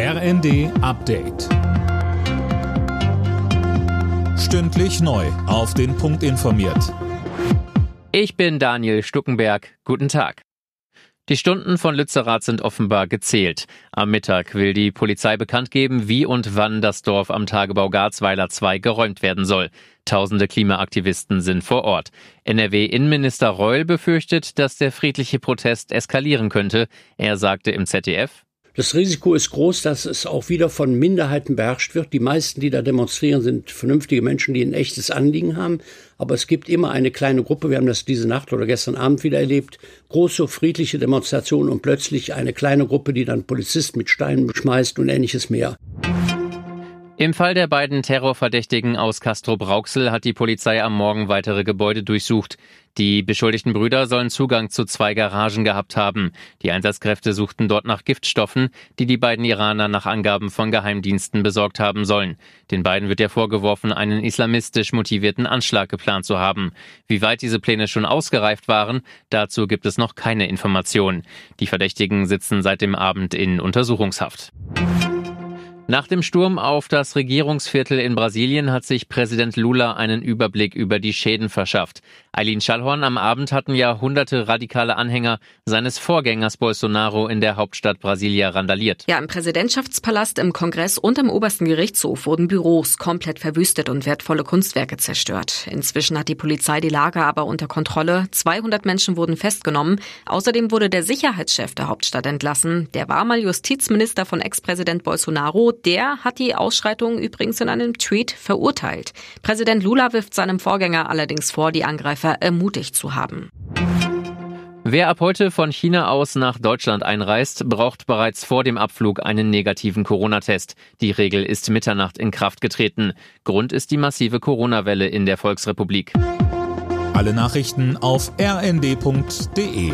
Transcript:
RND Update. Stündlich neu. Auf den Punkt informiert. Ich bin Daniel Stuckenberg. Guten Tag. Die Stunden von Lützerath sind offenbar gezählt. Am Mittag will die Polizei bekannt geben, wie und wann das Dorf am Tagebau Garzweiler 2 geräumt werden soll. Tausende Klimaaktivisten sind vor Ort. NRW-Innenminister Reul befürchtet, dass der friedliche Protest eskalieren könnte. Er sagte im ZDF, das Risiko ist groß, dass es auch wieder von Minderheiten beherrscht wird. Die meisten, die da demonstrieren, sind vernünftige Menschen, die ein echtes Anliegen haben. Aber es gibt immer eine kleine Gruppe, wir haben das diese Nacht oder gestern Abend wieder erlebt, große friedliche Demonstrationen und plötzlich eine kleine Gruppe, die dann Polizisten mit Steinen beschmeißt und ähnliches mehr. Im Fall der beiden Terrorverdächtigen aus Castro-Brauxel hat die Polizei am Morgen weitere Gebäude durchsucht. Die beschuldigten Brüder sollen Zugang zu zwei Garagen gehabt haben. Die Einsatzkräfte suchten dort nach Giftstoffen, die die beiden Iraner nach Angaben von Geheimdiensten besorgt haben sollen. Den beiden wird ja vorgeworfen, einen islamistisch motivierten Anschlag geplant zu haben. Wie weit diese Pläne schon ausgereift waren, dazu gibt es noch keine Informationen. Die Verdächtigen sitzen seit dem Abend in Untersuchungshaft. Nach dem Sturm auf das Regierungsviertel in Brasilien hat sich Präsident Lula einen Überblick über die Schäden verschafft. Eileen Schallhorn, am Abend hatten ja hunderte radikale Anhänger seines Vorgängers Bolsonaro in der Hauptstadt Brasilia randaliert. Ja, im Präsidentschaftspalast, im Kongress und im obersten Gerichtshof wurden Büros komplett verwüstet und wertvolle Kunstwerke zerstört. Inzwischen hat die Polizei die Lage aber unter Kontrolle. 200 Menschen wurden festgenommen. Außerdem wurde der Sicherheitschef der Hauptstadt entlassen. Der war mal Justizminister von Ex-Präsident Bolsonaro der hat die Ausschreitungen übrigens in einem Tweet verurteilt. Präsident Lula wirft seinem Vorgänger allerdings vor, die Angreifer ermutigt zu haben. Wer ab heute von China aus nach Deutschland einreist, braucht bereits vor dem Abflug einen negativen Corona-Test. Die Regel ist Mitternacht in Kraft getreten. Grund ist die massive Corona-Welle in der Volksrepublik. Alle Nachrichten auf rnd.de